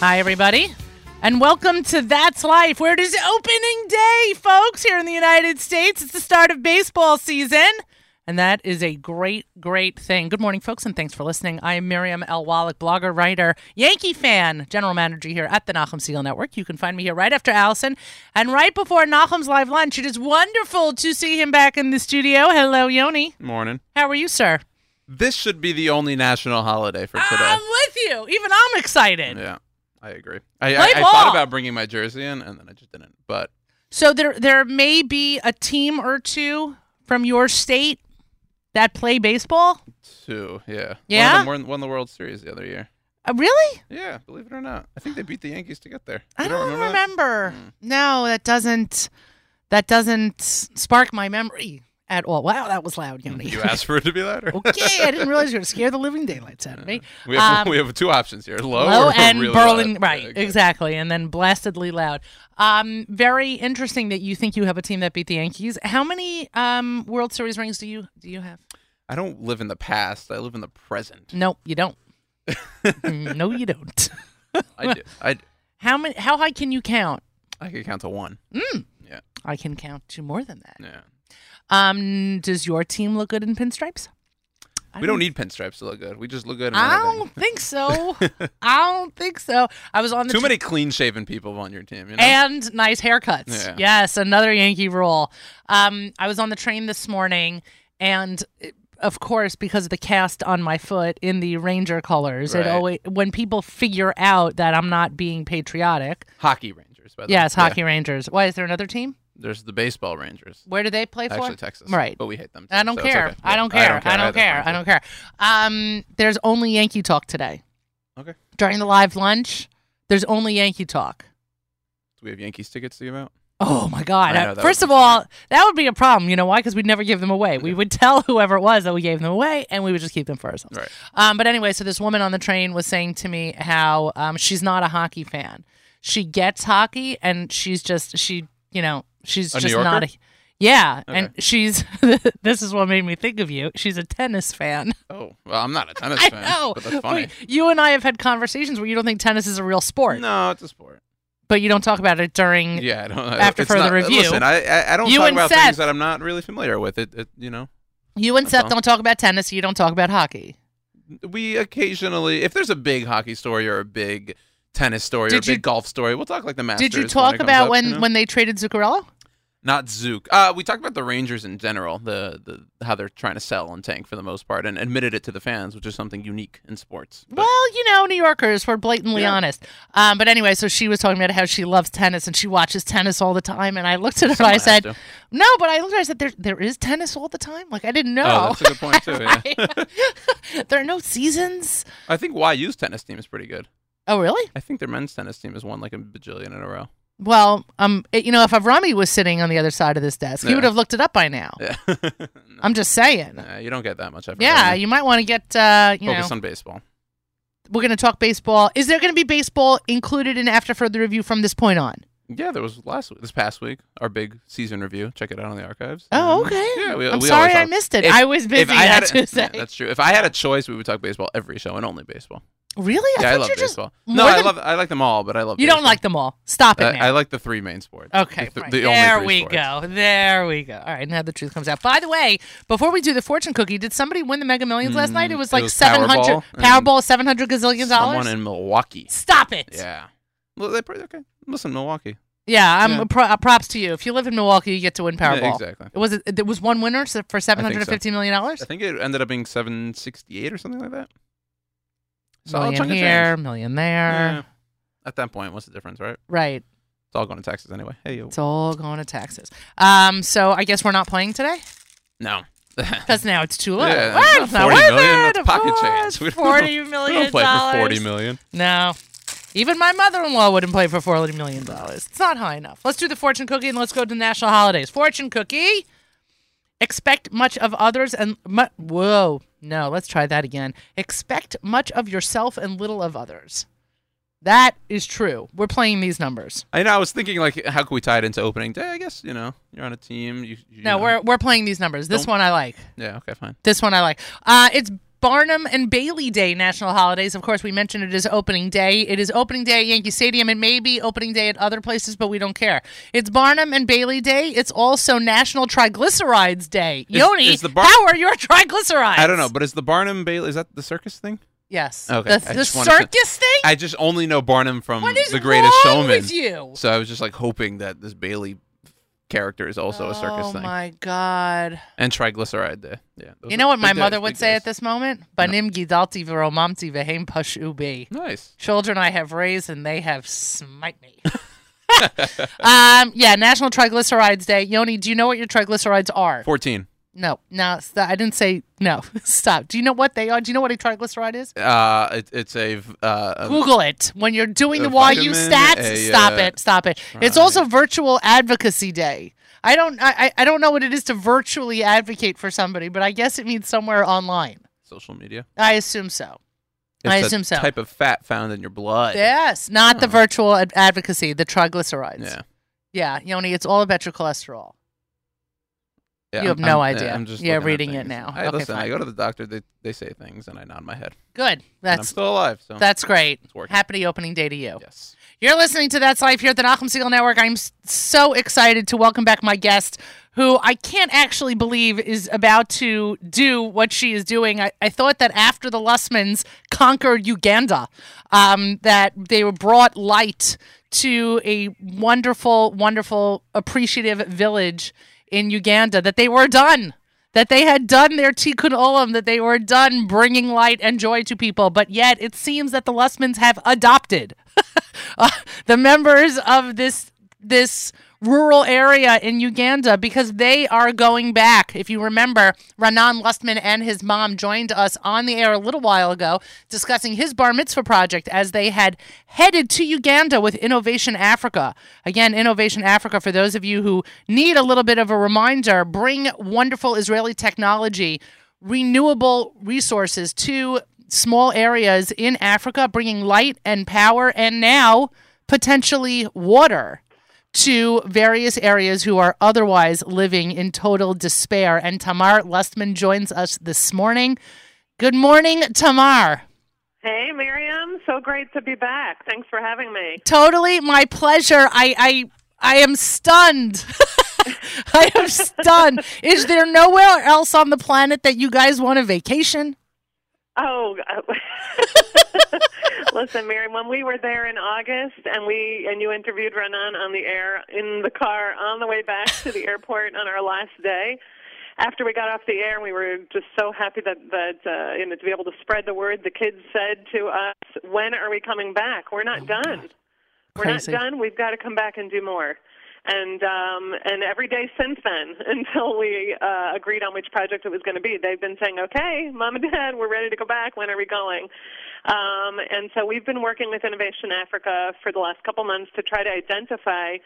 Hi, everybody, and welcome to That's Life, where it is opening day, folks, here in the United States. It's the start of baseball season, and that is a great, great thing. Good morning, folks, and thanks for listening. I am Miriam L. Wallach, blogger, writer, Yankee fan, general manager here at the Nachum Segal Network. You can find me here right after Allison and right before Nachum's live lunch. It is wonderful to see him back in the studio. Hello, Yoni. Morning. How are you, sir? This should be the only national holiday for today. I'm with you. Even I'm excited. yeah, I agree. I, I, I thought about bringing my jersey in, and then I just didn't. But So there there may be a team or two from your state that play baseball. two, yeah, Yeah? one of them won, won the World Series the other year. Uh, really? Yeah, believe it or not, I think they beat the Yankees to get there. I You don't, remember. that? remember. Hmm. No, that doesn't that doesn't spark my memory at all. Wow, that was loud, Yoni. You asked for it to be louder. okay, I didn't realize you were going to scare the living daylights out of me. We have Um, we have two options here: low, Low or and really burling, loud. right? Okay. Exactly, and then blastedly loud. Um, very interesting that you think you have a team that beat the Yankees. How many um, World Series rings do you do you have? I don't live in the past. I live in the present. Nope, you don't. Mm, no, you don't. I do. I How many? How high can you count? I can count to one. Yeah i can count to more than that. Yeah. Um, does your team look good in pinstripes? I We don't need pinstripes to look good. We just look good in I anything. don't think so. I don't think so. I was on the Too t- many clean-shaven people on your team. You know? and nice haircuts. Yeah. Yes, another Yankee rule. Um, I was on the train this morning, and it- of course, because of the cast on my foot in the Ranger colors, it always when people figure out that I'm not being patriotic. hockey Rangers. By the Yes, way. Yeah. hockey Rangers. Why is there another team? There's the baseball Rangers. Where do they play for? Actually, Texas. Right. But we hate them. Too, I don't so care. okay. I Yeah, don't care. I don't care. I don't care. Um, there's only Yankee talk today. Okay. During the live lunch, there's only Yankee talk. Do we have Yankees tickets to give out? Oh my God! Know, First of all, that would be a problem. You know why? Because we'd never give them away. We would tell whoever it was that we gave them away, and we would just keep them for ourselves. Right. Um, but anyway, so this woman on the train was saying to me how um, she's not a hockey fan. She gets hockey, and she's just she, you know, she's A just not a. Yeah, and she's. this is what made me think of you. She's a tennis fan. Oh, well, I'm not a tennis I fan. know. But that's funny. We- you and I have had conversations where you don't think tennis is a real sport, No, it's a sport. but you don't talk about it during. Yeah, I don't. After further not- review, listen, I I, I don't you talk and about Seth- things that I'm not really familiar with. It, it you know, You and Seth all. don't talk about tennis. You don't talk about hockey. we occasionally, if there's a big hockey story or a big tennis story or a Did you- big golf story, we'll talk like the Masters. Did you talk comes about up, when you know? when they traded Zuccarello? Not Zook. Uh, we talked about the Rangers in general, the, the how they're trying to sell and tank for the most part, and admitted it to the fans, which is something unique in sports. But Well, you know, New Yorkers were blatantly Yeah. honest. Um, but anyway, so she was talking about how she loves tennis and she watches tennis all the time. And I looked at her Someone and I said, to. "No," but I looked at her and I said, "There, there is tennis all the time. Like I didn't know. Oh, that's a good point too. Yeah. there are no seasons. I think YU's tennis team is pretty good. Oh, really? I think their men's tennis team has won like a bajillion in a row. Well, um, it- you know, if Avrami was sitting on the other side of this desk, he Yeah. would have looked it up by now. Yeah. I'm just saying. Nah, you don't get that much effort. Yeah, you might want to get, uh, you Focus know, on baseball. we're going to talk baseball. Is there going to be baseball included in after further review from this point on? Yeah, there was last week, this past week, our big season review. Check it out on the archives. Oh, Mhm. okay. Yeah, we, I'm we sorry always I talk- missed it. I was busy I had that a- yeah, that's true. If I had a choice, we would talk baseball every show and only baseball. Really? I Yeah, I, thought love you're baseball. more No, I than- love I like them all, but I love. You don't like them all. Stop it I, now. I like the three main sports. okay, the, fine. the only there three we sports. go. There we go. All right, now the truth comes out. By the way, before we do the fortune cookie, did somebody win the Mega Millions last night? It Mm, was like seven hundred Powerball, seven hundred gazillion dollars. Someone in Milwaukee. Stop it. Yeah. Well, they probably okay. Listen, Milwaukee. Yeah, I'm Yeah. Pro, uh, props to you. If you live in Milwaukee, you get to win Powerball. Yeah, exactly. Was it? There was one winner so- for seven hundred and fifty million dollars. I think it ended up being seven sixty eight or something like that. Solid Million chunk of here, change. million there. Yeah. At that point, what's the difference, right? Right. It's all going to taxes anyway. Hey, yo. It's all going to taxes. Um. So I guess we're not playing today No. because now it's too late. Yeah, well, it's not 40 worth million, it, that's pocket change. We don't- We don't play for forty dollars. million. No. Even my mother-in-law wouldn't play for forty million dollars. It's not high enough. Let's do the fortune cookie and let's go to the national holidays. Fortune cookie. Expect much of others and mu- whoa, no, let's try that again. Expect much of yourself and little of others. That is true. We're playing these numbers. I know. I was thinking like, how can we tie it into opening day? I guess you know you're on a team. You, you No, know. we're we're playing these numbers. This Don't- one I like. yeah. Okay, fine. This one I like. Uh, it's Barnum and Bailey Day national holidays. Of course, we mentioned it is opening day. It is opening day at Yankee Stadium. It may be opening day at other places, but we don't care. It's Barnum and Bailey Day. It's also National Triglycerides Day. Is- Yoni, is the Bar- how are your triglycerides? I don't know, but is the Barnum Bailey is that the circus thing? Yes. Okay, The, the wanted to- circus thing? I just only know Barnum from what is The Greatest Showman. you? So I was just like hoping that this Bailey character is also a circus thing. oh my god! And triglyceride day. Yeah. You know what my days, mother would say days. at this moment? Banim gidalti v'romamti v'heim pashubi. Nice. Children I have raised and they have smite me. um, yeah, National Triglycerides Day. Yoni, do you know what your triglycerides are? 14. No, no, st- I didn't say no. Stop. Do you know what they are? Do you know what a triglyceride is? Uh, it, it's a uh, Google it when you're doing the YU vitamin, stats. a, stop uh, it. Stop it. It's right. also Virtual Advocacy Day. I don't. I, I don't know what it is to virtually advocate for somebody, but I guess it means somewhere online. social media. I assume so. It's I assume so. type of fat found in your blood. Yes, not the virtual ad- advocacy, the triglycerides. Yeah. Yeah, Yoni, it's all about your cholesterol. Yeah, You have I'm- no I'm- idea. I'm just Yeah, reading it now. I, Okay, listen, I go to the doctor. They they say things, and I nod my head. Good. and I'm That's still alive. So that's great. it's working. Happy opening day to you. Yes. You're listening to That's Life here at the Nachum Segal Network. I'm so excited to welcome back my guest, who I can't actually believe is about to do what she is doing. I, I thought that after the Lustmans conquered Uganda, um, that they were brought light to a wonderful, wonderful, appreciative village in Uganda, that they were done that they had done their tikkun olam, that they were done bringing light and joy to people, but yet it seems that the Lustmans have adopted uh, the members of this this rural area in Uganda because they are going back. If you remember, Ranan Lustman and his mom joined us on the air a little while ago discussing his bar mitzvah project as they had headed to Uganda with Innovation Africa. Again, Innovation Africa, for those of you who need a little bit of a reminder, bring wonderful Israeli technology, renewable resources to small areas in Africa, bringing light and power and now potentially water to various areas who are otherwise living in total despair. And Tamar Lustman joins us this morning. Good morning, Tamar. Hey, Miriam. So great to be back. Thanks for having me. Totally my pleasure. I I I am stunned. I am stunned. Is there nowhere else on the planet that you guys want a vacation? Oh, listen, Mary. When we were there in August, and we and you interviewed Renan on the air in the car on the way back to the airport on our last day. After we got off the air, we were just so happy that that uh, you know to be able to spread the word. The kids said to us, "When are we coming back? We're not done. We're not done. We've got to come back and do more." And um, and every day since then, until we uh, agreed on which project it was going to be, they've been saying, "Okay, mom and dad, we're ready to go back. When are we going?" Um, and so we've been working with Innovation Africa for the last couple months to try to identify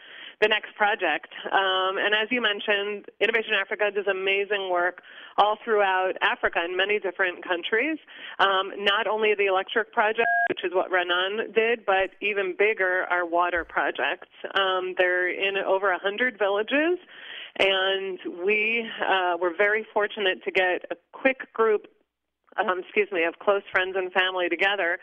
the next project. Um, and as you mentioned, Innovation Africa does amazing work all throughout Africa in many different countries. Um, not only the electric project, which is what Renan did, but even bigger are water projects. Um, they're in over 100 villages. And we uh, were very fortunate to get a quick group um, excuse me, of close friends and family together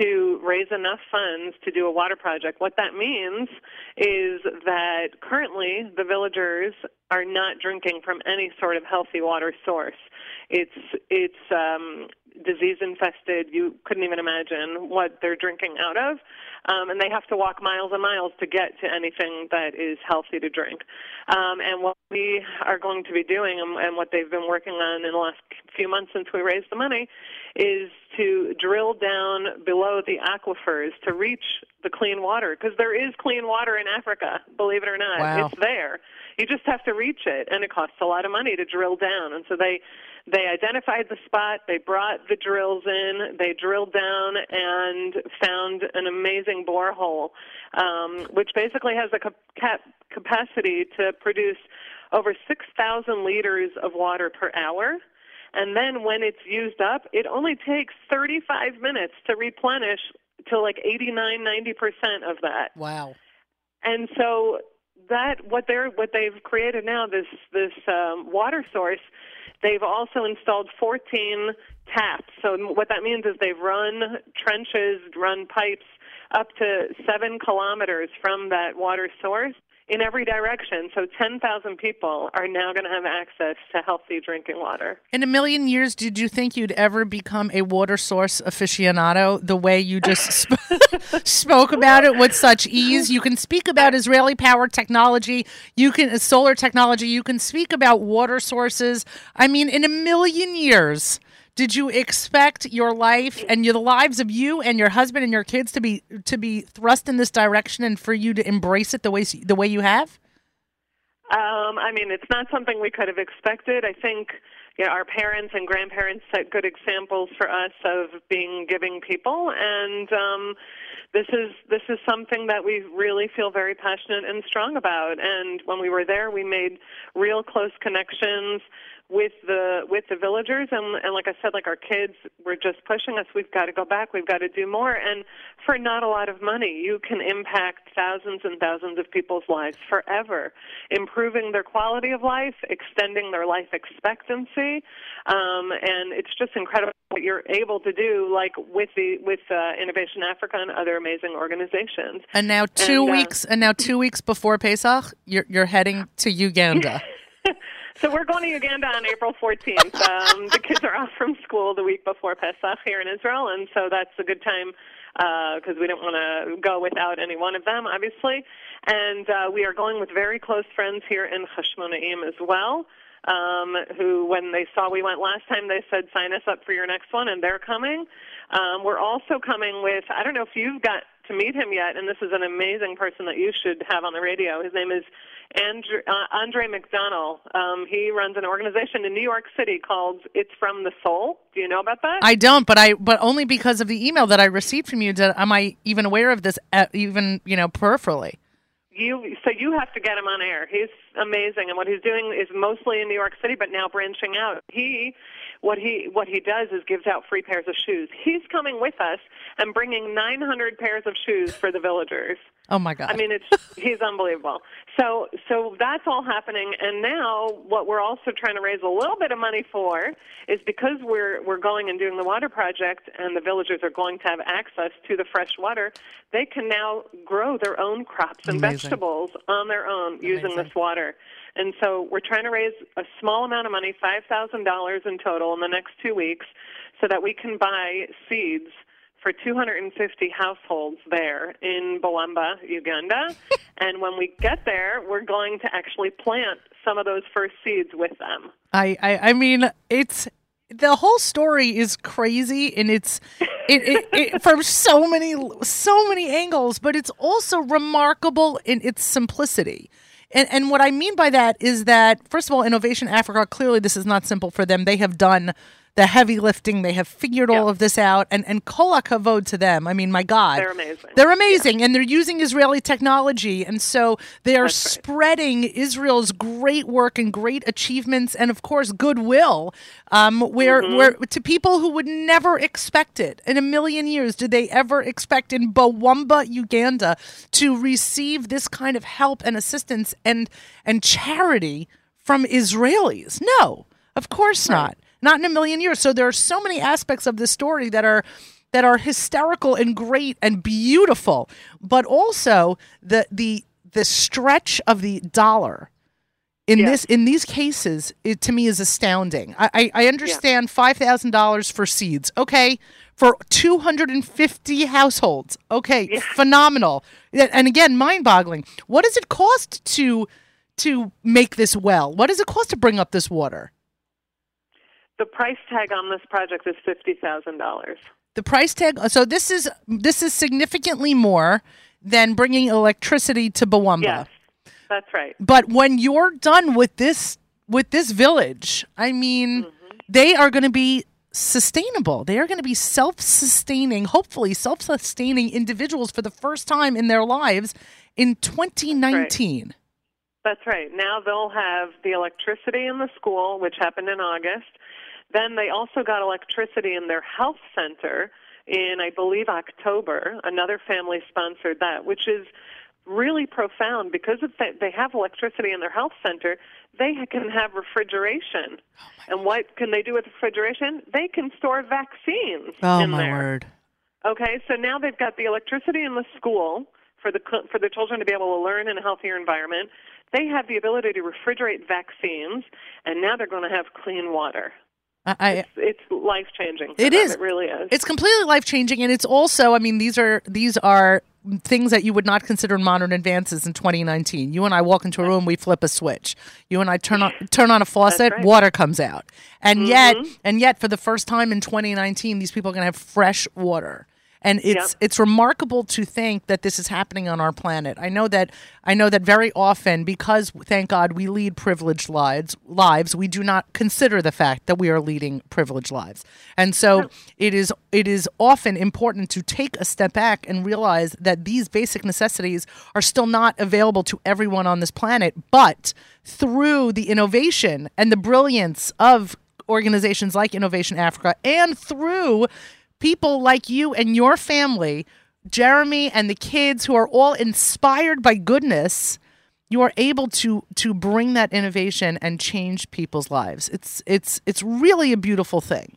to raise enough funds to do a water project. What that means is that currently the villagers are not drinking from any sort of healthy water source. It's it's um, disease infested. You couldn't even imagine what they're drinking out of, um, and they have to walk miles and miles to get to anything that is healthy to drink. Um, and what we are going to be doing, and, and what they've been working on in the last few months since we raised the money, is to drill down below the aquifers to reach the clean water because there is clean water in Africa. Believe it or not, Wow. it's there. You just have to reach it, and it costs a lot of money to drill down. And so they they identified the spot, they brought the drills in, they drilled down and found an amazing borehole, um, which basically has a cap- capacity to produce over 6,000 liters of water per hour. And then when it's used up, it only takes 35 minutes to replenish to like 89, 90% of that Wow. and so that what they're what they've created now this this um, water source they've also installed 14 taps. So what that means is they've run trenches, run pipes up to seven kilometers from that water source in every direction. So 10,000 people are now going to have access to healthy drinking water. In a million years, did you think you'd ever become a water source aficionado the way you just sp- spoke about it with such ease? You can speak about Israeli power technology, you can uh, solar technology, you can speak about water sources. I mean, in a million years, did you expect your life and the lives of you and your husband and your kids to be to be thrust in this direction and for you to embrace it the way the way you have? Um, I mean, it's not something we could have expected. I think you know, our parents and grandparents set good examples for us of being giving people, and um, this is this is something that we really feel very passionate and strong about. And when we were there, we made real close connections with the with the villagers. And and like I said like our kids were just pushing us we've got to go back we've got to do more. And for not a lot of money you can impact thousands and thousands of people's lives forever. Improving their quality of life extending their life expectancy. Um, and it's just incredible what you're able to do like with the with uh, Innovation Africa and other amazing organizations. And now 2 and, uh, weeks and now 2 weeks before Pesach you're you're heading to Uganda So we're going to Uganda on April 14th. Um, the kids are off from school the week before Pesach here in Israel, and so that's a good time because uh, we don't want to go without any one of them, obviously. And uh, we are going with very close friends here in Hashmonaim as well. Um, who, when they saw we went last time, they said, sign us up for your next one, and they're coming. Um, we're also coming with, I don't know if you've got to meet him yet, and this is an amazing person that you should have on the radio. His name is Andre, uh, Andre McDonnell. Um, he runs an organization in New York City called It's From the Soul. Do you know about that? I don't, but I but only because of the email that I received from you did am I even aware of this, uh, even you know peripherally. You so you have to get him on air. He's amazing, and what he's doing is mostly in New York City, but now branching out. He what he what he does is gives out free pairs of shoes. He's coming with us and bringing 900 pairs of shoes for the villagers. Oh my God! I mean, it's he's unbelievable. So so that's all happening, and now what we're also trying to raise a little bit of money for is because we're we're going and doing the water project, and the villagers are going to have access to the fresh water. They can now grow their own crops and Amazing. vegetables on their own using this water. And so we're trying to raise a small amount of money, $5,000 in total in the next two weeks, so that we can buy seeds for 250 households there in Boamba, Uganda. and when we get there, we're going to actually plant some of those first seeds with them. I, I I mean it's the whole story is crazy and it's it, it, it from so many so many angles, but it's also remarkable in its simplicity. And and what I mean by that is that first of all, Innovation Africa clearly this is not simple for them. They have done the heavy lifting. They have figured all of this out, and and kol hakavod to them. I mean, my God, They're amazing. They're amazing, and they're using Israeli technology, and so they are That's right. spreading Israel's great work and great achievements, and of course goodwill, um, where Mm-hmm. where to people who would never expect it in a million years. Did they ever expect in Bawamba, Uganda, to receive this kind of help and assistance and and charity from Israelis? No, of course not. Not in a million years. So there are so many aspects of this story that are that are hysterical and great and beautiful, but also the the the stretch of the dollar in Yes. this in these cases it to me is astounding. I I, I understand five thousand dollars for seeds, okay, for two hundred and fifty households, okay, phenomenal, and again mind boggling. What does it cost to to make this well? What does it cost to bring up this water? The price tag on this project is $50,000. The price tag. So this is this is significantly more than bringing electricity to Bawamba. Yes, that's right. But when you're done with this with this village, I mean, mm-hmm. they are going to be sustainable. They are going to be self-sustaining, hopefully self-sustaining individuals for the first time in their lives in 2019. That's right. Now they'll have the electricity in the school, which happened in August. Then they also got electricity in their health center in, I believe, October. Another family sponsored that, which is really profound because if they, have electricity in their health center, they can have refrigeration. Oh, and what can they do with refrigeration? They can store vaccines Oh my there. word. Okay, so now they've got the electricity in the school for the for the children to be able to learn in a healthier environment. They have the ability to refrigerate vaccines, and now they're going to have clean water. I, It's, it's life changing. It is. It really is. It's completely life changing, and it's also. I mean, these are these are things that you would not consider modern advances in 2019. You and I walk into a room, we flip a switch. You and I turn on turn on a faucet, right. water comes out, and yet mm-hmm. and yet for the first time in 2019, these people are going to have fresh water. And it's Yep. it's remarkable to think that this is happening on our planet. I know that I know that very often because thank God we lead privileged lives lives, we do not consider the fact that we are leading privileged lives. And so it is it is often important to take a step back and realize that these basic necessities are still not available to everyone on this planet, but through the innovation and the brilliance of organizations like Innovation Africa and through people like you and your family, Jeremy and the kids who are all inspired by goodness, you are able to to bring that innovation and change people's lives. It's it's it's really a beautiful thing.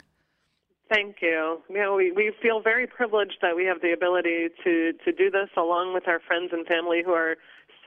Thank you. You know, we, we feel very privileged that we have the ability to, to do this along with our friends and family who are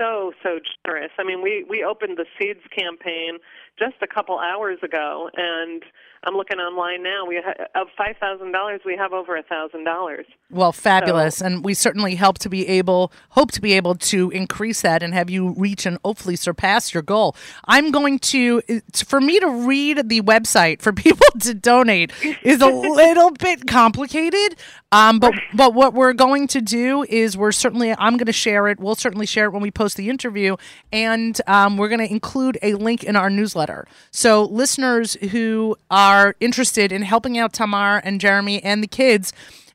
so, so generous. I mean, we, we opened the Seeds campaign just a couple hours ago, and I'm looking online now. We ha- Of $5,000, we have over a $1,000. Well, fabulous, and we certainly help to be able hope to be able to increase that and have you reach and hopefully surpass your goal. I'm going to for me to read the website for people to donate is a little bit complicated. Um, but but what we're going to do is we're certainly I'm going to share it. We'll certainly share it when we post the interview, and um, we're going to include a link in our newsletter. So listeners who are interested in helping out Tamar and Jeremy and the kids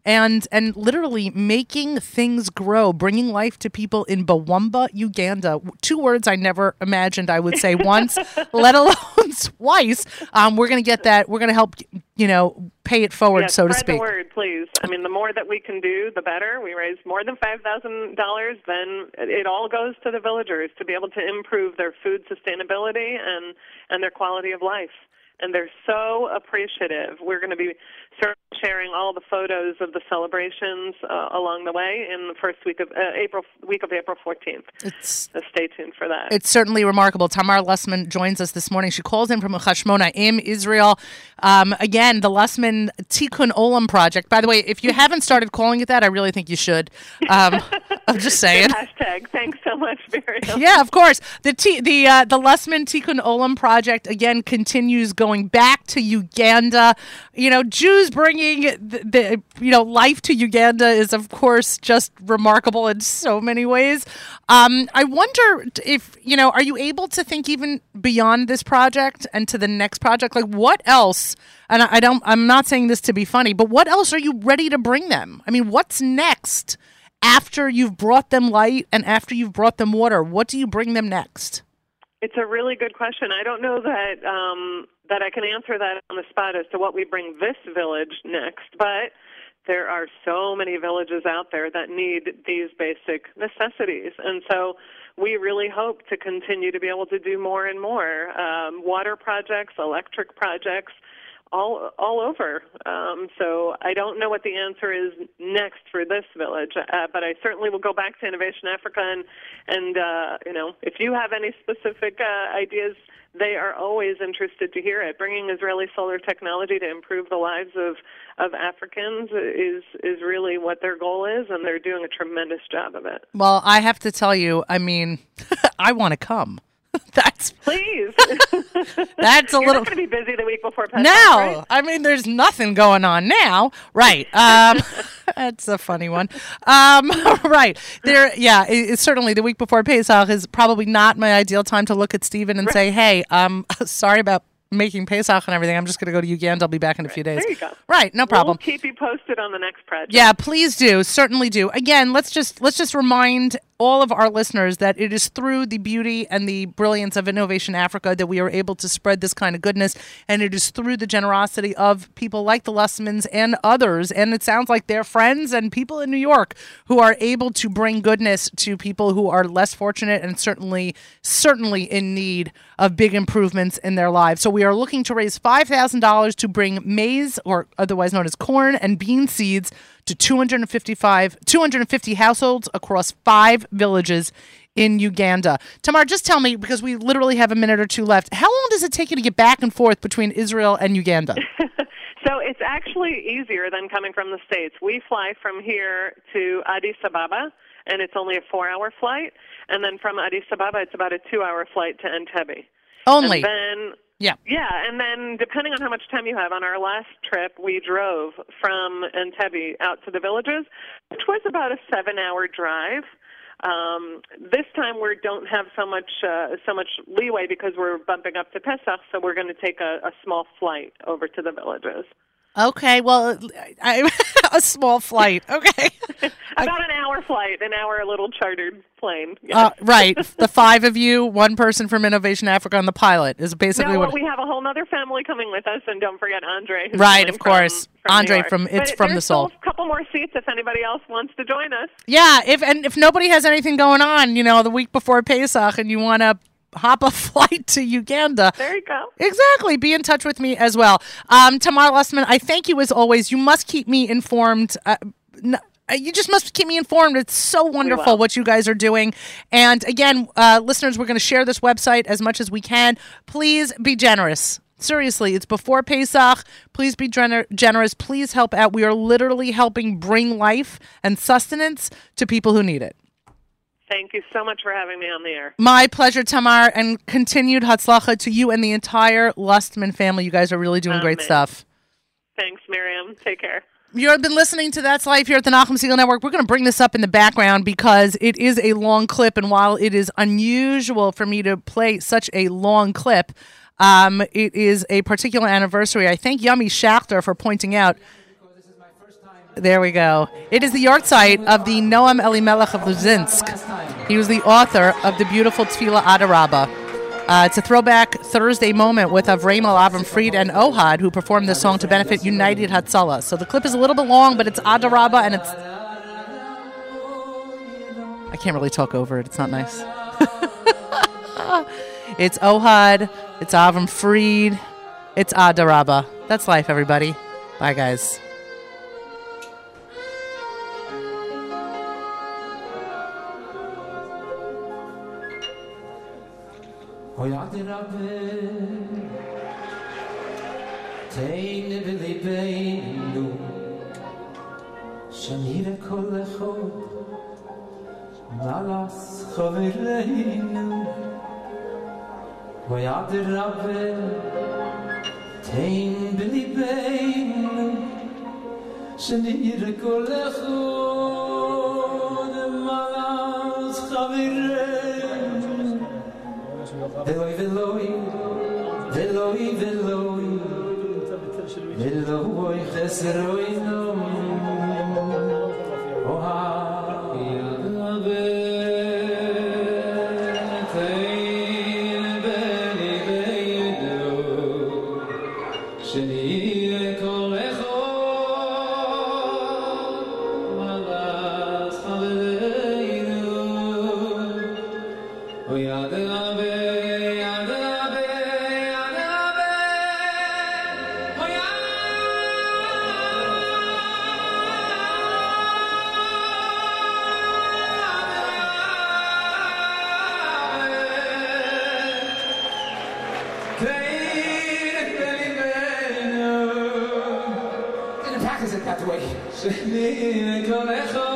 and and literally making things grow, bringing life to people in Bawamba, Uganda. Two words I never imagined I would say once, let alone twice. Um, we're gonna get that. We're gonna help, you know, pay it forward, Yeah, so to speak. the word, please. I mean, the more that we can do, the better. We raise more than five thousand dollars, then it all goes to the villagers to be able to improve their food sustainability and and their quality of life. And they're so appreciative. We're going to be sharing all the photos of the celebrations uh, along the way in the first week of uh, April, week of April 14th. It's So stay tuned for that. It's certainly remarkable. Tamar Lustman joins us this morning. She calls in from Hashmonaim, Israel. Um, again, the Lustman Tikkun Olam project. By the way, if you haven't started calling it that, I really think you should. Um, I'm just saying. Hashtag. Thanks so much, Miriam. Yeah, of course. The T, the uh, the Lustman Tikkun Olam project again continues going back to Uganda. You know, Jews bringing the, the you know life to Uganda is of course just remarkable in so many ways. Um, I wonder if you know, are you able to think even beyond this project and to the next project? Like, what else? And I, I don't. I'm not saying this to be funny, but what else are you ready to bring them? I mean, what's next? after you've brought them light and after you've brought them water? What do you bring them next? It's a really good question. I don't know that um, that I can answer that on the spot as to what we bring this village next, but there are so many villages out there that need these basic necessities, and so we really hope to continue to be able to do more and more um, water projects, electric projects. All all over. Um, so I don't know what the answer is next for this village, uh, but I certainly will go back to Innovation Africa and and uh, you know if you have any specific uh, ideas, they are always interested to hear it. Bringing Israeli solar technology to improve the lives of of Africans is is really what their goal is, and they're doing a tremendous job of it. Well, I have to tell you, I mean, I want to come. That's Please, that's a you're little going to be busy the week before Pesach, now. right? I mean, there's nothing going on now, right? Um, that's a funny one. Um, right there, yeah. It, it's certainly the week before Pesach is probably not my ideal time to look at Stephen and say, "Hey, um, sorry about making Pesach and everything. I'm just going to go to Uganda. I'll be back in a few days." There you go. Right, no problem. We'll keep you posted on the next project. Yeah, please do. Certainly do. Again, let's just let's just remind all of our listeners that it is through the beauty and the brilliance of Innovation Africa that we are able to spread this kind of goodness. And it is through the generosity of people like the Lessmans and others. And it sounds like they're friends and people in New York who are able to bring goodness to people who are less fortunate and certainly, certainly in need of big improvements in their lives. So we are looking to raise $5,000 to bring maize, or otherwise known as corn, and bean seeds to 255, 250 households across five villages in Uganda. Tamar, just tell me, because we literally have a minute or two left, how long does it take you to get back and forth between Israel and Uganda? so it's actually easier than coming from the States. We fly from here to Addis Ababa, and it's only a four hour flight. And then from Addis Ababa, it's about a two hour flight to Entebbe. Only. And then yeah. Yeah, and then depending on how much time you have, on our last trip, we drove from Entebbe out to the villages, which was about a seven-hour drive. Um, this time we don't have so much uh, so much leeway because we're bumping up to Pesach, so we're going to take a, a small flight over to the villages. Okay, well, I, a small flight. Okay, about an hour flight, an hour a little chartered plane. Yes. Uh, right, the five of you, one person from Innovation Africa, and the pilot is basically no, what. Well, we have a whole other family coming with us, and don't forget Andre. right, of course, from, from Andre from it's but from the soul. A couple more seats if anybody else wants to join us. Yeah, if and if nobody has anything going on, you know, the week before Pesach, and you want to hop a flight to Uganda. There you go. Exactly. Be in touch with me as well. Um, Tamar Lustman, I thank you as always. You must keep me informed. Uh, n- you just must keep me informed. It's so wonderful what you guys are doing. And again, uh, listeners, we're going to share this website as much as we can. Please be generous. Seriously, it's before Pesach. Please be gener- generous. Please help out. We are literally helping bring life and sustenance to people who need it. Thank you so much for having me on the air. My pleasure, Tamar, and continued Hatzlacha to you and the entire Lustman family. You guys are really doing Amen. great stuff. Thanks, Miriam. Take care. You've been listening to That's Life here at the Nachum Segal Network. We're going to bring this up in the background because it is a long clip, and while it is unusual for me to play such a long clip, um, it is a particular anniversary. I thank Yummy Schachter for pointing out. There we go. It is the yahrzeit of the Noam Elimelech of Luzinsk. He was the author of the beautiful Tefillah Adarabba. Uh, it's a throwback Thursday moment with Avram Avram Fried and Ohad, who performed this song to benefit United Hatzalah. So the clip is a little bit long, but it's Adarabba, and it's. I can't really talk over it. It's not nice. it's Ohad. It's Avram Fried. It's Adarabba. That's life, everybody. Bye, guys. Hoy rabbe. Tein de lippe in du. Kol kho Malas khover lein rabbe. Tein de lippe in du. Kol kho Malas khover ואוי ולוי ולוי ולוי ולוי חסר that way. Veloy,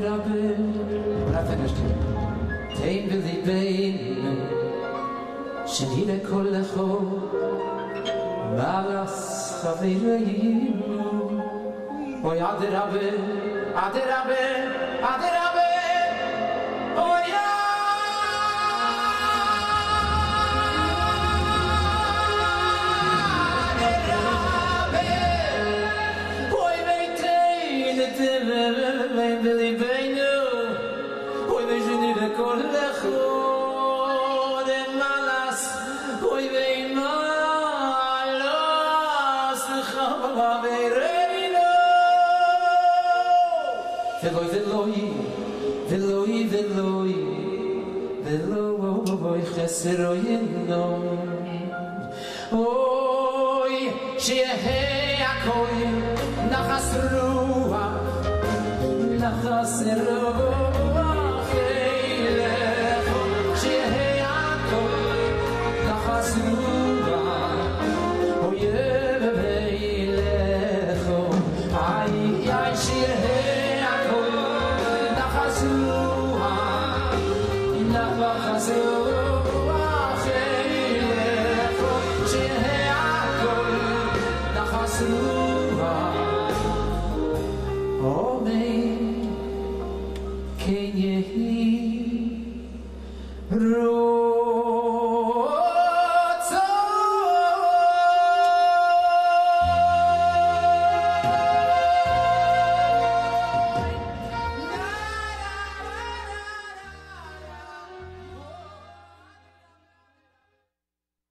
Rabbe. When I finished, Tein v'libeinu, shenire kol lecho, malas chavireinu. Oy Rabbe, Ade Rabbe, Oy sir oyno oy she